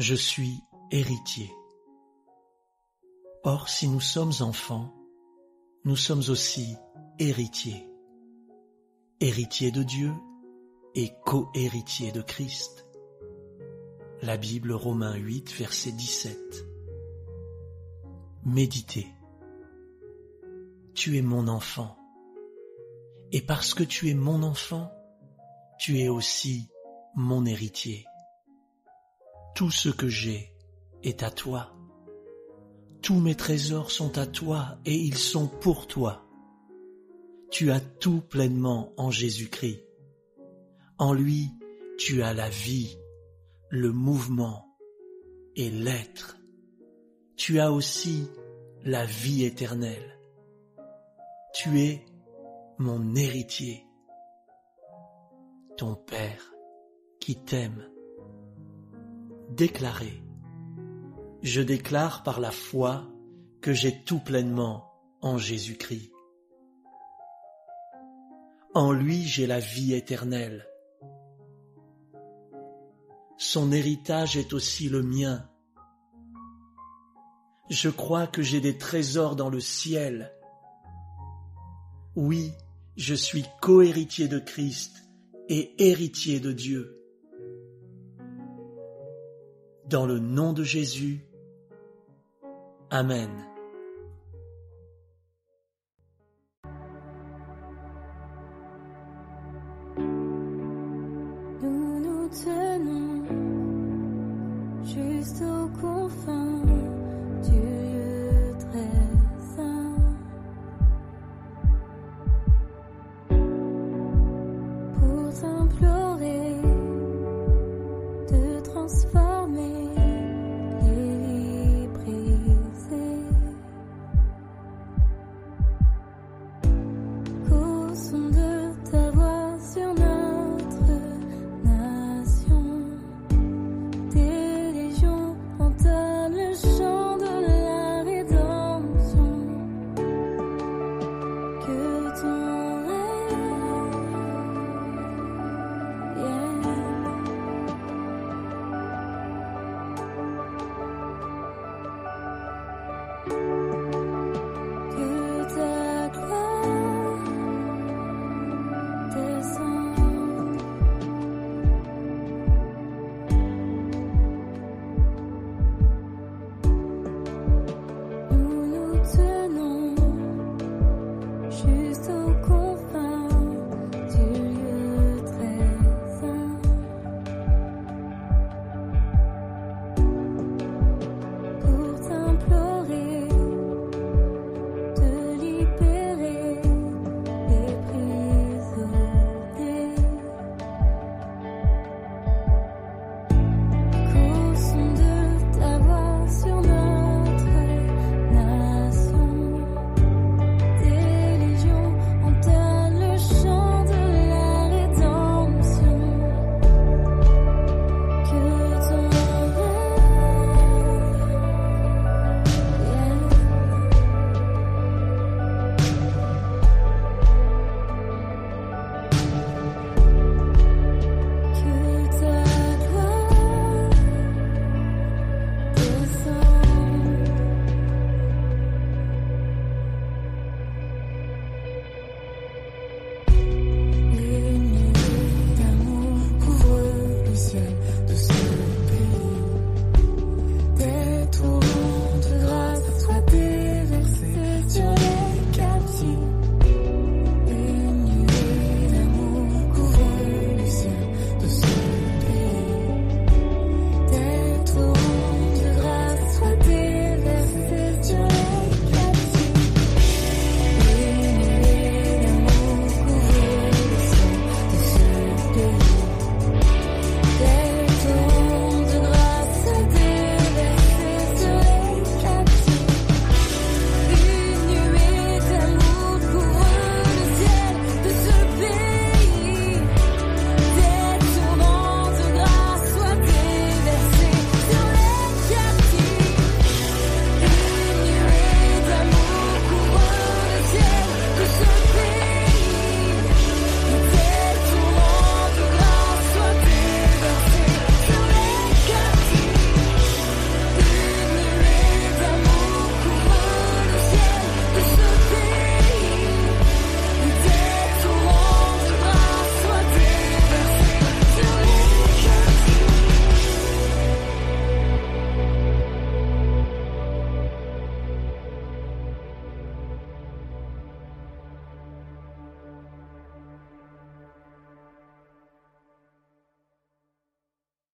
Je suis héritier. Or, si nous sommes enfants, nous sommes aussi héritiers. Héritiers de Dieu et co-héritiers de Christ. La Bible Romains 8, verset 17. Méditez. Tu es mon enfant. Et parce que tu es mon enfant, tu es aussi mon héritier. Tout ce que j'ai est à toi. Tous mes trésors sont à toi et ils sont pour toi. Tu as tout pleinement en Jésus-Christ. En lui, tu as la vie, le mouvement et l'être. Tu as aussi la vie éternelle. Tu es mon héritier, ton Père qui t'aime. Déclarez. Je déclare par la foi que j'ai tout pleinement en Jésus-Christ. En lui j'ai la vie éternelle. Son héritage est aussi le mien. Je crois que j'ai des trésors dans le ciel. Oui, je suis co-héritier de Christ et héritier de Dieu. Dans le nom de Jésus, Amen. Nous nous tenons juste aux confins